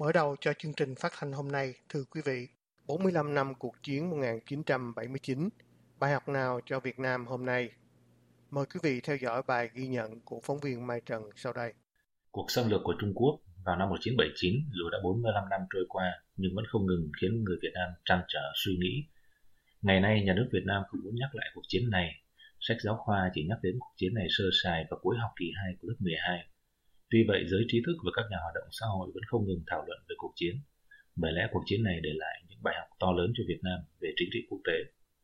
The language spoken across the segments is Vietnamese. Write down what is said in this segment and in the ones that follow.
Mở đầu cho chương trình phát thanh hôm nay, thưa quý vị, 45 năm cuộc chiến 1979, bài học nào cho Việt Nam hôm nay? Mời quý vị theo dõi bài ghi nhận của phóng viên Mai Trần sau đây. Cuộc xâm lược của Trung Quốc vào năm 1979 dù đã 45 năm trôi qua nhưng vẫn không ngừng khiến người Việt Nam trăn trở suy nghĩ. Ngày nay, nhà nước Việt Nam không muốn nhắc lại cuộc chiến này. Sách giáo khoa chỉ nhắc đến cuộc chiến này sơ sài vào cuối học kỳ 2 của lớp 12. Tuy vậy, giới trí thức và các nhà hoạt động xã hội vẫn không ngừng thảo luận về cuộc chiến. Bởi lẽ cuộc chiến này để lại những bài học to lớn cho Việt Nam về chính trị quốc tế.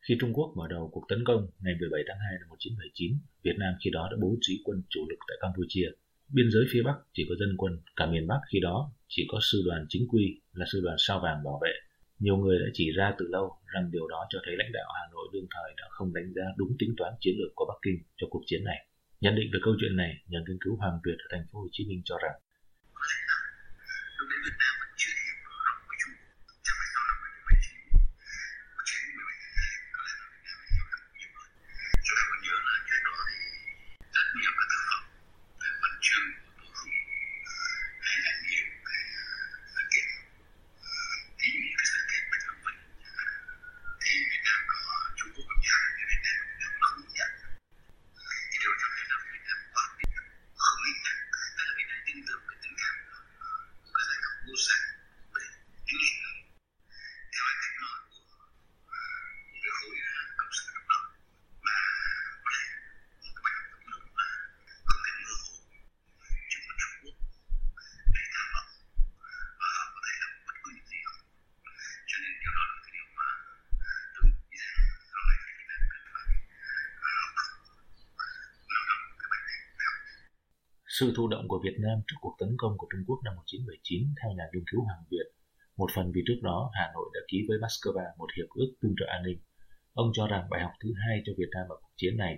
Khi Trung Quốc mở đầu cuộc tấn công ngày 17 tháng 2 năm 1979, Việt Nam khi đó đã bố trí quân chủ lực tại Campuchia. Biên giới phía Bắc chỉ có dân quân, cả miền Bắc khi đó chỉ có sư đoàn chính quy là sư đoàn sao vàng bảo vệ. Nhiều người đã chỉ ra từ lâu rằng điều đó cho thấy lãnh đạo Hà Nội đương thời đã không đánh giá đúng tính toán chiến lược của Bắc Kinh cho cuộc chiến này. Nhận định về câu chuyện này, nhà nghiên cứu Hoàng Việt ở thành phố Hồ Chí Minh cho rằng Sự thụ động của Việt Nam trước cuộc tấn công của Trung Quốc năm 1979 theo nhà nghiên cứu Hoàng Việt, một phần vì trước đó Hà Nội đã ký với Moscow một hiệp ước tương trợ an ninh. Ông cho rằng bài học thứ hai cho Việt Nam ở cuộc chiến này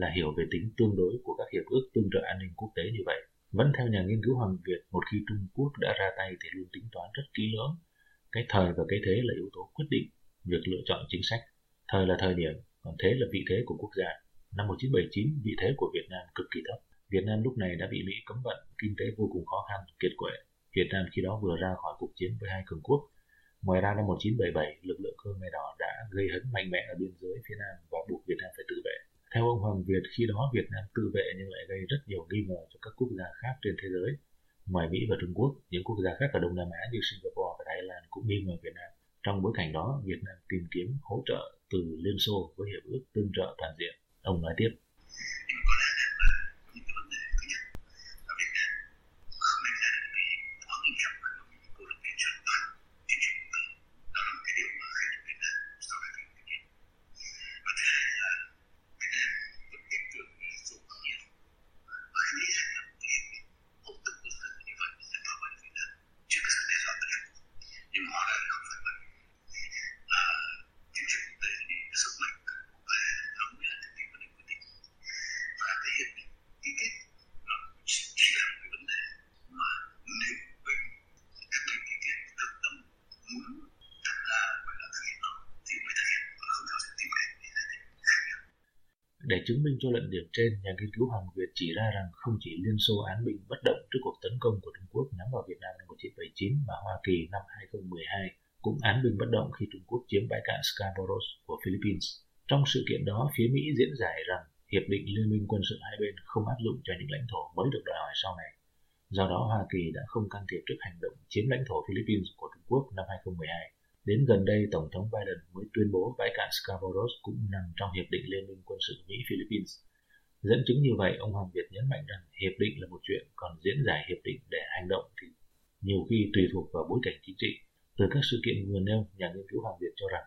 là hiểu về tính tương đối của các hiệp ước tương trợ an ninh quốc tế như vậy. Vẫn theo nhà nghiên cứu Hoàng Việt, một khi Trung Quốc đã ra tay thì luôn tính toán rất kỹ lưỡng. Cái thời và cái thế là yếu tố quyết định việc lựa chọn chính sách. Thời là thời điểm, còn thế là vị thế của quốc gia. Năm 1979, vị thế của Việt Nam cực kỳ thấp Việt Nam lúc này đã bị Mỹ cấm vận, kinh tế vô cùng khó khăn, kiệt quệ. Việt Nam khi đó vừa ra khỏi cuộc chiến với hai cường quốc. Ngoài ra năm 1977, lực lượng Khmer Đỏ đã gây hấn mạnh mẽ ở biên giới phía Nam và buộc Việt Nam phải tự vệ. Theo ông Hoàng Việt, khi đó Việt Nam tự vệ nhưng lại gây rất nhiều nghi ngờ cho các quốc gia khác trên thế giới. Ngoài Mỹ và Trung Quốc, những quốc gia khác ở Đông Nam Á như Singapore và Thái Lan cũng nghi ngờ Việt Nam. Trong bối cảnh đó, Việt Nam tìm kiếm hỗ trợ từ Liên Xô với hiệp ước tương trợ toàn diện. Ông nói tiếp. Để chứng minh cho luận điểm trên, nhà nghiên cứu Hoàng Việt chỉ ra rằng không chỉ Liên Xô án binh bất động trước cuộc tấn công của Trung Quốc nhắm vào Việt Nam năm 1979 mà Hoa Kỳ năm 2012 cũng án binh bất động khi Trung Quốc chiếm bãi cạn Scarborough của Philippines. Trong sự kiện đó, phía Mỹ diễn giải rằng hiệp định liên minh quân sự hai bên không áp dụng cho những lãnh thổ mới được đòi hỏi sau này. Do đó, Hoa Kỳ đã không can thiệp trước hành động chiếm lãnh thổ Philippines của Trung Quốc năm 2012. Đến gần đây, Tổng thống Biden mới tuyên bố bãi cạn Scarborough cũng nằm trong hiệp định liên minh quân sự Mỹ-Philippines. Dẫn chứng như vậy, ông Hoàng Việt nhấn mạnh rằng hiệp định là một chuyện, còn diễn giải hiệp định để hành động thì nhiều khi tùy thuộc vào bối cảnh chính trị. Từ các sự kiện vừa nêu, nhà nghiên cứu Hoàng Việt cho rằng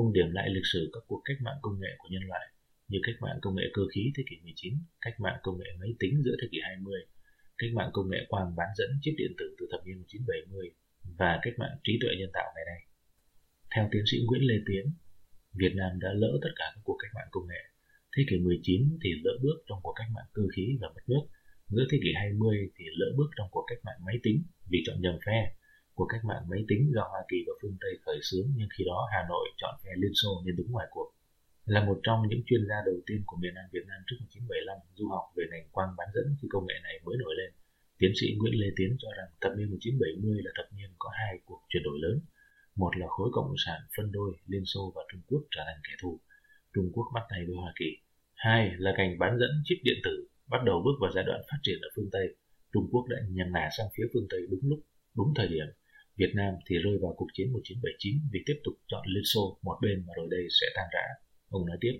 ông điểm lại lịch sử các cuộc cách mạng công nghệ của nhân loại như cách mạng công nghệ cơ khí thế kỷ 19, cách mạng công nghệ máy tính giữa thế kỷ 20, cách mạng công nghệ quang bán dẫn chip điện tử từ thập niên 1970 và cách mạng trí tuệ nhân tạo ngày nay. Theo tiến sĩ Nguyễn Lê Tiến, Việt Nam đã lỡ tất cả các cuộc cách mạng công nghệ Thế kỷ 19 thì lỡ bước trong cuộc cách mạng cơ khí và mất nước. Giữa thế kỷ 20 thì lỡ bước trong cuộc cách mạng máy tính vì chọn nhầm phe. Cuộc cách mạng máy tính do Hoa Kỳ và phương Tây khởi xướng nhưng khi đó Hà Nội chọn phe Liên Xô nên đứng ngoài cuộc. Là một trong những chuyên gia đầu tiên của miền Nam Việt Nam trước 1975 du học về ngành quang bán dẫn khi công nghệ này mới nổi lên. Tiến sĩ Nguyễn Lê Tiến cho rằng thập niên 1970 là thập niên có hai cuộc chuyển đổi lớn. Một là khối cộng sản phân đôi Liên Xô và Trung Quốc trở thành kẻ thù. Trung Quốc bắt tay với Hoa Kỳ Hai là ngành bán dẫn chip điện tử bắt đầu bước vào giai đoạn phát triển ở phương Tây. Trung Quốc đã nhằm nả sang phía phương Tây đúng lúc, đúng thời điểm. Việt Nam thì rơi vào cuộc chiến 1979 vì tiếp tục chọn Liên Xô một bên mà rồi đây sẽ tan rã. Ông nói tiếp.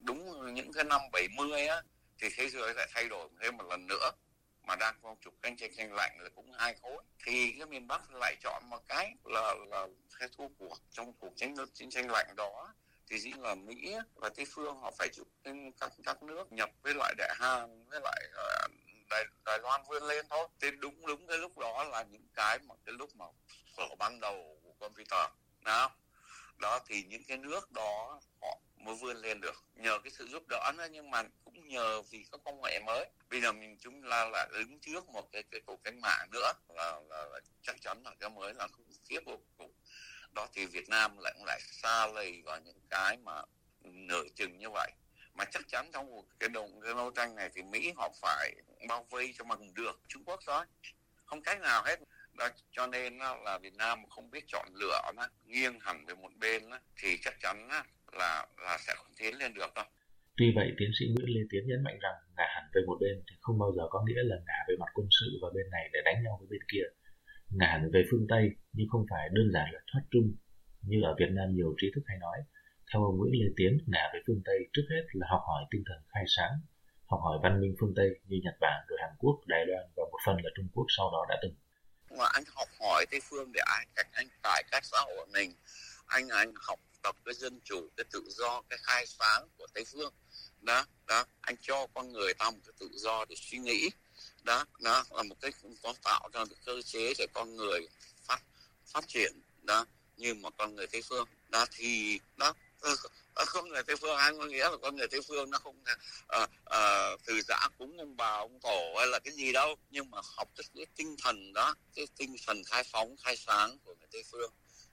Đúng những cái năm 70 á, thì thế giới lại thay đổi thêm một lần nữa mà đang trong trục tranh tranh tranh lạnh là cũng hai khối thì cái miền Bắc lại chọn một cái là là cái thua cuộc trong cuộc chiến chiến tranh lạnh đó thì dĩ là Mỹ và Tây phương họ phải chịu các các nước nhập với lại Đại Hàn với lại uh, Đài, Đài Loan vươn lên thôi. thì đúng đúng cái lúc đó là những cái mà cái lúc mà khởi ban đầu của computer nào đó thì những cái nước đó họ mới vươn lên được. Nhờ cái sự giúp đỡ nữa nhưng mà cũng nhờ vì các công nghệ mới. Bây giờ mình chúng ta là đứng trước một cái cái cuộc cách mạng nữa là, là, là chắc chắn là cái mới là khủng khiếp vô cùng đó thì Việt Nam lại lại xa lầy vào những cái mà nửa chừng như vậy mà chắc chắn trong một cái đồng cái đấu tranh này thì Mỹ họ phải bao vây cho bằng được Trung Quốc thôi. Không cách nào hết. Đó cho nên là Việt Nam không biết chọn lựa nó nghiêng hẳn về một bên thì chắc chắn là là sẽ không tiến lên được đâu. Tuy vậy, tiến sĩ Nguyễn Lê Tiến nhấn mạnh rằng ngả hẳn về một bên thì không bao giờ có nghĩa là ngả về mặt quân sự và bên này để đánh nhau với bên kia. Ngả về phương Tây nhưng không phải đơn giản là thoát trung như ở Việt Nam nhiều trí thức hay nói. Theo ông Nguyễn Lê Tiến, ngả về phương Tây trước hết là học hỏi tinh thần khai sáng, học hỏi văn minh phương Tây như Nhật Bản, rồi Hàn Quốc, Đài Loan và một phần là Trung Quốc sau đó đã từng. Mà anh học hỏi Tây phương để anh cách anh cải cách xã hội mình, anh anh học tập cái dân chủ, cái tự do, cái khai sáng của Tây phương. Đó, đó, anh cho con người ta một cái tự do để suy nghĩ đó đó là một cái có tạo ra được cơ chế để con người phát phát triển đó như một con người tây phương đó thì đó Ờ, ờ, con người tây phương anh có nghĩa là con người tây phương nó không à, à, từ giã cúng ông bà ông tổ hay là cái gì đâu. Nhưng mà học cái, cái tinh thần đó cái tinh thần khai phóng khai sáng của người tây phương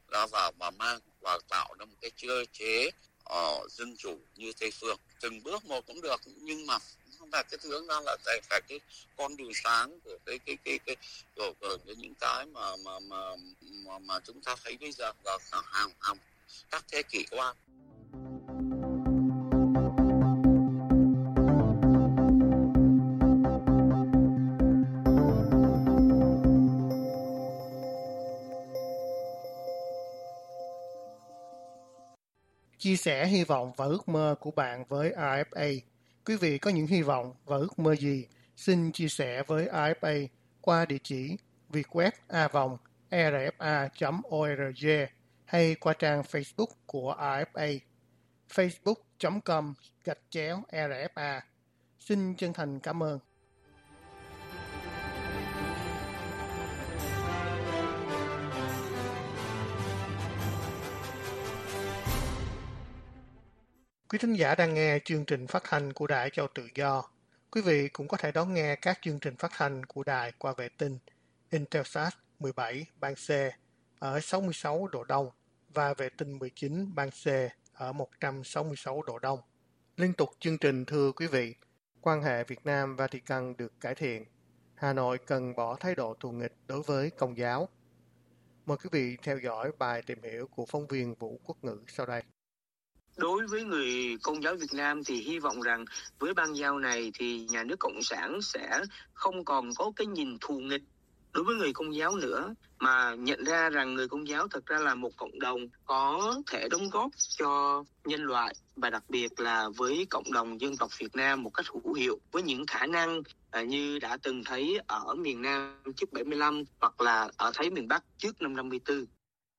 đó vào mà mang và tạo ra một cái cơ chế uh, dân chủ như tây phương. Từng bước một cũng được nhưng mà không phải cái hướng đó là phải, phải cái con đường sáng của cái cái cái cái của, của, của những cái mà mà mà mà, mà chúng ta thấy bây giờ là hàng hàng các thế kỷ qua chia sẻ hy vọng và ước mơ của bạn với AFA Quý vị có những hy vọng và ước mơ gì? Xin chia sẻ với AFA qua địa chỉ vietweb a vòng rfa.org hay qua trang Facebook của RFA facebook.com gạch chéo RFA. Xin chân thành cảm ơn. Quý thính giả đang nghe chương trình phát thanh của Đài Châu Tự Do. Quý vị cũng có thể đón nghe các chương trình phát thanh của đài qua vệ tinh Intelsat 17 ban C ở 66 độ đông và vệ tinh 19 ban C ở 166 độ đông. Liên tục chương trình thưa quý vị, quan hệ Việt Nam Vatican được cải thiện. Hà Nội cần bỏ thái độ thù nghịch đối với công giáo. Mời quý vị theo dõi bài tìm hiểu của phóng viên Vũ Quốc Ngữ sau đây đối với người công giáo Việt Nam thì hy vọng rằng với ban giao này thì nhà nước cộng sản sẽ không còn có cái nhìn thù nghịch đối với người công giáo nữa mà nhận ra rằng người công giáo thật ra là một cộng đồng có thể đóng góp cho nhân loại và đặc biệt là với cộng đồng dân tộc Việt Nam một cách hữu hiệu với những khả năng à, như đã từng thấy ở miền Nam trước 75 hoặc là ở thấy miền Bắc trước năm 54.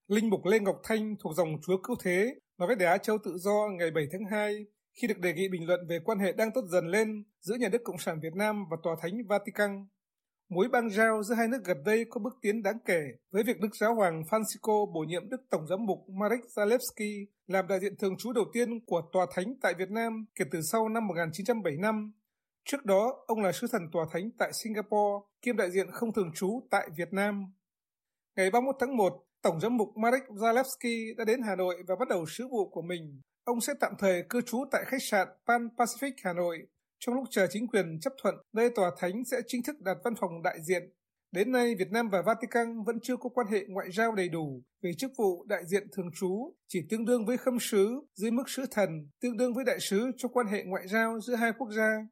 Linh mục Lê Ngọc Thanh thuộc dòng Chúa Cứu Thế nói với Đài Á Châu Tự Do ngày 7 tháng 2 khi được đề nghị bình luận về quan hệ đang tốt dần lên giữa Nhà nước Cộng sản Việt Nam và Tòa Thánh Vatican. Mối bang giao giữa hai nước gần đây có bước tiến đáng kể với việc Đức Giáo hoàng Francisco bổ nhiệm Đức Tổng giám mục Marek Zalewski làm đại diện thường trú đầu tiên của Tòa Thánh tại Việt Nam kể từ sau năm 1975. Trước đó, ông là sứ thần Tòa Thánh tại Singapore, kiêm đại diện không thường trú tại Việt Nam. Ngày 31 tháng 1, Tổng giám mục Marek Zalewski đã đến Hà Nội và bắt đầu sứ vụ của mình. Ông sẽ tạm thời cư trú tại khách sạn Pan Pacific Hà Nội trong lúc chờ chính quyền chấp thuận nơi tòa thánh sẽ chính thức đặt văn phòng đại diện. Đến nay, Việt Nam và Vatican vẫn chưa có quan hệ ngoại giao đầy đủ về chức vụ đại diện thường trú, chỉ tương đương với khâm sứ dưới mức sứ thần, tương đương với đại sứ cho quan hệ ngoại giao giữa hai quốc gia.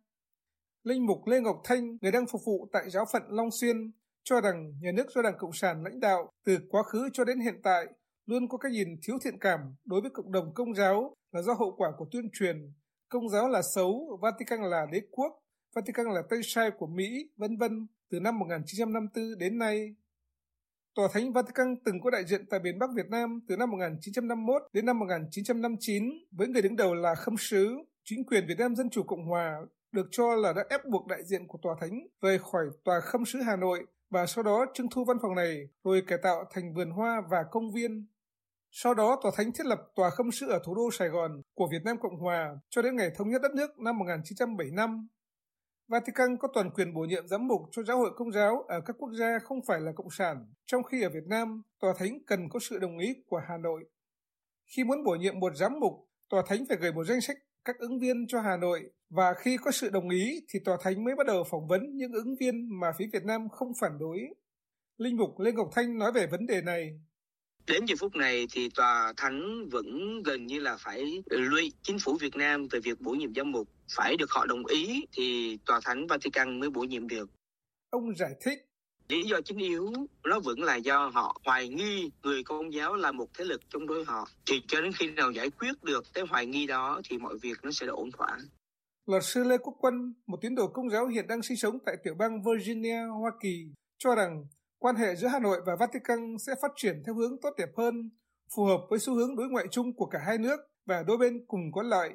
Linh mục Lê Ngọc Thanh, người đang phục vụ tại giáo phận Long Xuyên, cho rằng nhà nước do Đảng Cộng sản lãnh đạo từ quá khứ cho đến hiện tại luôn có cái nhìn thiếu thiện cảm đối với cộng đồng công giáo là do hậu quả của tuyên truyền công giáo là xấu, Vatican là đế quốc, Vatican là tay sai của Mỹ, vân vân từ năm 1954 đến nay. Tòa Thánh Vatican từng có đại diện tại miền Bắc Việt Nam từ năm 1951 đến năm 1959 với người đứng đầu là khâm sứ. Chính quyền Việt Nam Dân Chủ Cộng Hòa được cho là đã ép buộc đại diện của Tòa Thánh rời khỏi Tòa Khâm sứ Hà Nội và sau đó trưng thu văn phòng này rồi cải tạo thành vườn hoa và công viên. Sau đó, Tòa Thánh thiết lập Tòa Khâm sự ở thủ đô Sài Gòn của Việt Nam Cộng Hòa cho đến ngày thống nhất đất nước năm 1975. Vatican có toàn quyền bổ nhiệm giám mục cho giáo hội công giáo ở các quốc gia không phải là cộng sản, trong khi ở Việt Nam, Tòa Thánh cần có sự đồng ý của Hà Nội. Khi muốn bổ nhiệm một giám mục, Tòa Thánh phải gửi một danh sách các ứng viên cho Hà Nội và khi có sự đồng ý thì Tòa Thánh mới bắt đầu phỏng vấn những ứng viên mà phía Việt Nam không phản đối. Linh mục Lê Ngọc Thanh nói về vấn đề này. Đến giờ phút này thì Tòa Thánh vẫn gần như là phải lụy chính phủ Việt Nam về việc bổ nhiệm giám mục. Phải được họ đồng ý thì Tòa Thánh Vatican mới bổ nhiệm được. Ông giải thích lý do chính yếu nó vẫn là do họ hoài nghi người công giáo là một thế lực chống đối họ thì cho đến khi nào giải quyết được cái hoài nghi đó thì mọi việc nó sẽ được ổn thỏa Luật sư Lê Quốc Quân, một tín đồ công giáo hiện đang sinh sống tại tiểu bang Virginia, Hoa Kỳ, cho rằng quan hệ giữa Hà Nội và Vatican sẽ phát triển theo hướng tốt đẹp hơn, phù hợp với xu hướng đối ngoại chung của cả hai nước và đôi bên cùng có lợi.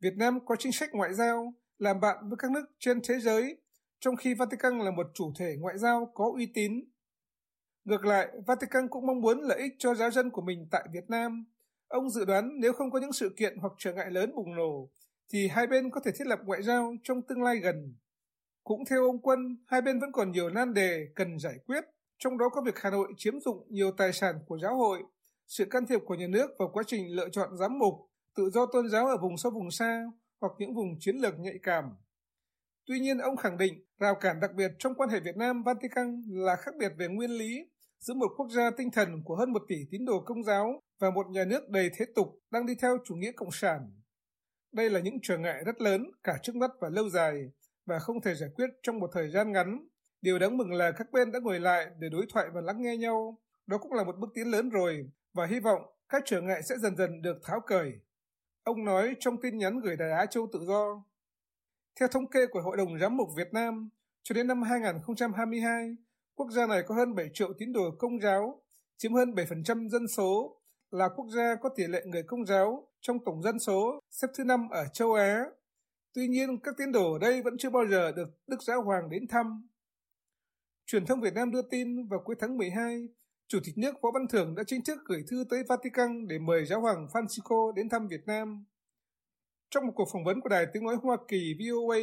Việt Nam có chính sách ngoại giao làm bạn với các nước trên thế giới, trong khi Vatican là một chủ thể ngoại giao có uy tín. Ngược lại, Vatican cũng mong muốn lợi ích cho giáo dân của mình tại Việt Nam. Ông dự đoán nếu không có những sự kiện hoặc trở ngại lớn bùng nổ, thì hai bên có thể thiết lập ngoại giao trong tương lai gần. Cũng theo ông Quân, hai bên vẫn còn nhiều nan đề cần giải quyết, trong đó có việc Hà Nội chiếm dụng nhiều tài sản của giáo hội, sự can thiệp của nhà nước vào quá trình lựa chọn giám mục, tự do tôn giáo ở vùng sâu vùng xa hoặc những vùng chiến lược nhạy cảm. Tuy nhiên, ông khẳng định rào cản đặc biệt trong quan hệ Việt Nam-Vatican là khác biệt về nguyên lý, giữa một quốc gia tinh thần của hơn một tỷ tín đồ công giáo và một nhà nước đầy thế tục đang đi theo chủ nghĩa cộng sản. Đây là những trở ngại rất lớn cả trước mắt và lâu dài và không thể giải quyết trong một thời gian ngắn. Điều đáng mừng là các bên đã ngồi lại để đối thoại và lắng nghe nhau. Đó cũng là một bước tiến lớn rồi và hy vọng các trở ngại sẽ dần dần được tháo cởi. Ông nói trong tin nhắn gửi Đài Á Châu Tự Do. Theo thống kê của Hội đồng Giám mục Việt Nam, cho đến năm 2022, quốc gia này có hơn 7 triệu tín đồ công giáo, chiếm hơn 7% dân số, là quốc gia có tỷ lệ người công giáo trong tổng dân số xếp thứ năm ở châu Á. Tuy nhiên, các tín đồ ở đây vẫn chưa bao giờ được Đức Giáo Hoàng đến thăm. Truyền thông Việt Nam đưa tin vào cuối tháng 12, Chủ tịch nước Võ Văn Thưởng đã chính thức gửi thư tới Vatican để mời Giáo hoàng Francisco đến thăm Việt Nam. Trong một cuộc phỏng vấn của Đài Tiếng Nói Hoa Kỳ VOA,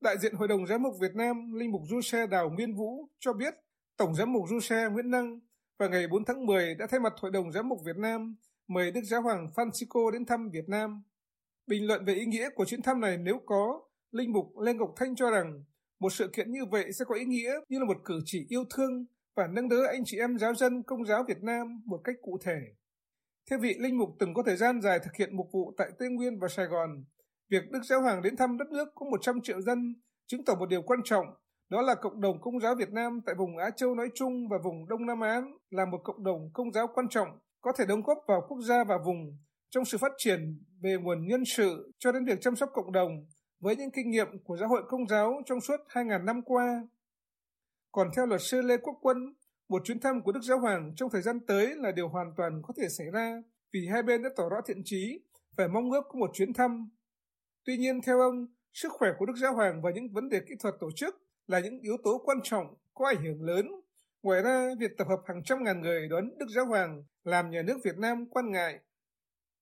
đại diện Hội đồng Giám mục Việt Nam, Linh mục Du Xe Đào Nguyên Vũ cho biết Tổng giám mục Du Xe Nguyễn Năng vào ngày 4 tháng 10 đã thay mặt Hội đồng Giám mục Việt Nam mời Đức Giáo hoàng Francisco đến thăm Việt Nam. Bình luận về ý nghĩa của chuyến thăm này nếu có, Linh mục Lê Ngọc Thanh cho rằng một sự kiện như vậy sẽ có ý nghĩa như là một cử chỉ yêu thương và nâng đỡ anh chị em giáo dân công giáo Việt Nam một cách cụ thể. Theo vị linh mục từng có thời gian dài thực hiện mục vụ tại Tây Nguyên và Sài Gòn, việc Đức Giáo Hoàng đến thăm đất nước có 100 triệu dân chứng tỏ một điều quan trọng, đó là cộng đồng công giáo Việt Nam tại vùng Á Châu nói chung và vùng Đông Nam Á là một cộng đồng công giáo quan trọng, có thể đóng góp vào quốc gia và vùng trong sự phát triển về nguồn nhân sự cho đến việc chăm sóc cộng đồng với những kinh nghiệm của giáo hội công giáo trong suốt 2.000 năm qua. Còn theo luật sư Lê Quốc Quân, một chuyến thăm của Đức Giáo Hoàng trong thời gian tới là điều hoàn toàn có thể xảy ra vì hai bên đã tỏ rõ thiện trí và mong ước có một chuyến thăm. Tuy nhiên, theo ông, sức khỏe của Đức Giáo Hoàng và những vấn đề kỹ thuật tổ chức là những yếu tố quan trọng có ảnh hưởng lớn. Ngoài ra, việc tập hợp hàng trăm ngàn người đón Đức Giáo Hoàng làm nhà nước Việt Nam quan ngại.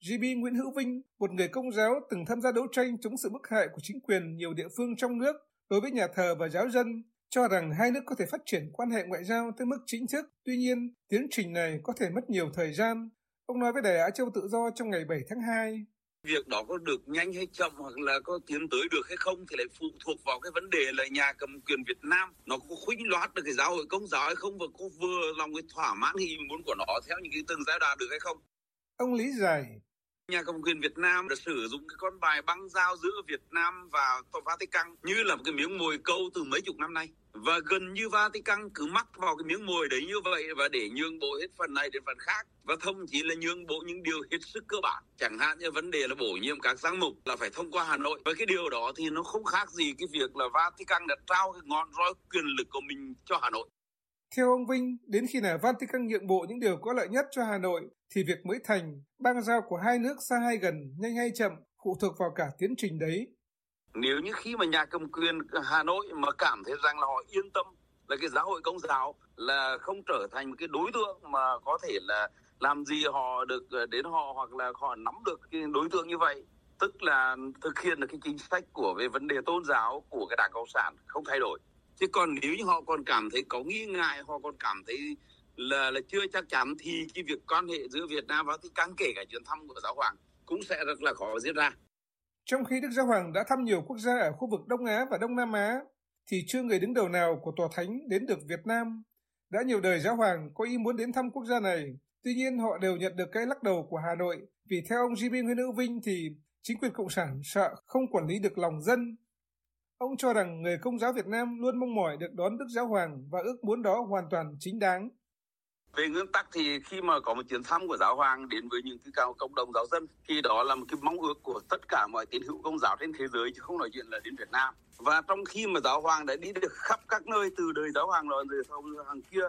GB Nguyễn Hữu Vinh, một người công giáo từng tham gia đấu tranh chống sự bức hại của chính quyền nhiều địa phương trong nước đối với nhà thờ và giáo dân, cho rằng hai nước có thể phát triển quan hệ ngoại giao tới mức chính thức. Tuy nhiên, tiến trình này có thể mất nhiều thời gian. Ông nói với Đài Á Châu Tự Do trong ngày 7 tháng 2. Việc đó có được nhanh hay chậm hoặc là có tiến tới được hay không thì lại phụ thuộc vào cái vấn đề là nhà cầm quyền Việt Nam nó có khuynh loát được cái giáo hội công giáo hay không và có vừa lòng cái thỏa mãn ý muốn của nó theo những cái từng giai đoạn được hay không. Ông lý giải nhà cầm quyền Việt Nam đã sử dụng cái con bài băng giao giữa Việt Nam và Vatican như là một cái miếng mồi câu từ mấy chục năm nay. Và gần như Vatican cứ mắc vào cái miếng mồi đấy như vậy và để nhường bộ hết phần này đến phần khác. Và thậm chí là nhường bộ những điều hết sức cơ bản. Chẳng hạn như vấn đề là bổ nhiệm các giám mục là phải thông qua Hà Nội. Và cái điều đó thì nó không khác gì cái việc là Vatican đã trao cái ngọn roi quyền lực của mình cho Hà Nội theo ông Vinh, đến khi nào Vatican nhượng bộ những điều có lợi nhất cho Hà Nội, thì việc mới thành, bang giao của hai nước xa hay gần, nhanh hay chậm, phụ thuộc vào cả tiến trình đấy. Nếu như khi mà nhà cầm quyền Hà Nội mà cảm thấy rằng là họ yên tâm là cái giáo hội công giáo là không trở thành một cái đối tượng mà có thể là làm gì họ được ờ, đến họ hoặc là họ nắm được cái đối tượng như vậy tức là thực hiện được cái chính sách của về vấn đề tôn giáo của cái đảng cộng sản không thay đổi chứ còn nếu như họ còn cảm thấy có nghi ngại họ còn cảm thấy là là chưa chắc chắn thì cái việc quan hệ giữa Việt Nam và Vatican kể cả chuyến thăm của giáo hoàng cũng sẽ rất là khó diễn ra. Trong khi Đức Giáo Hoàng đã thăm nhiều quốc gia ở khu vực Đông Á và Đông Nam Á, thì chưa người đứng đầu nào của Tòa Thánh đến được Việt Nam. Đã nhiều đời Giáo Hoàng có ý muốn đến thăm quốc gia này, tuy nhiên họ đều nhận được cái lắc đầu của Hà Nội, vì theo ông GB Nguyễn Hữu Vinh thì chính quyền Cộng sản sợ không quản lý được lòng dân Ông cho rằng người công giáo Việt Nam luôn mong mỏi được đón Đức Giáo Hoàng và ước muốn đó hoàn toàn chính đáng. Về nguyên tắc thì khi mà có một chuyến thăm của giáo hoàng đến với những cái cao cộng đồng giáo dân, thì đó là một cái mong ước của tất cả mọi tín hữu công giáo trên thế giới, chứ không nói chuyện là đến Việt Nam. Và trong khi mà giáo hoàng đã đi được khắp các nơi từ đời giáo hoàng rồi rồi sau hàng kia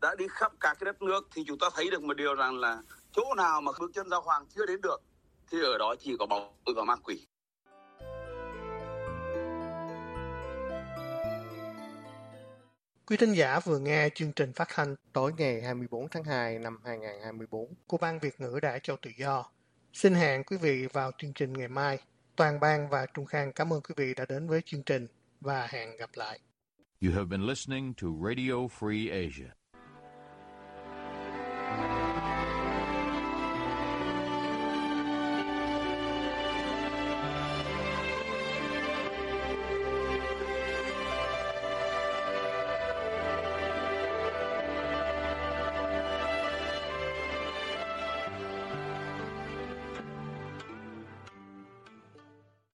đã đi khắp các cái đất nước, thì chúng ta thấy được một điều rằng là chỗ nào mà bước chân giáo hoàng chưa đến được, thì ở đó chỉ có bóng và ma quỷ. Quý thính giả vừa nghe chương trình phát thanh tối ngày 24 tháng 2 năm 2024 của Ban Việt ngữ Đài Châu Tự Do. Xin hẹn quý vị vào chương trình ngày mai. Toàn ban và Trung Khang cảm ơn quý vị đã đến với chương trình và hẹn gặp lại. You have been listening to Radio Free Asia.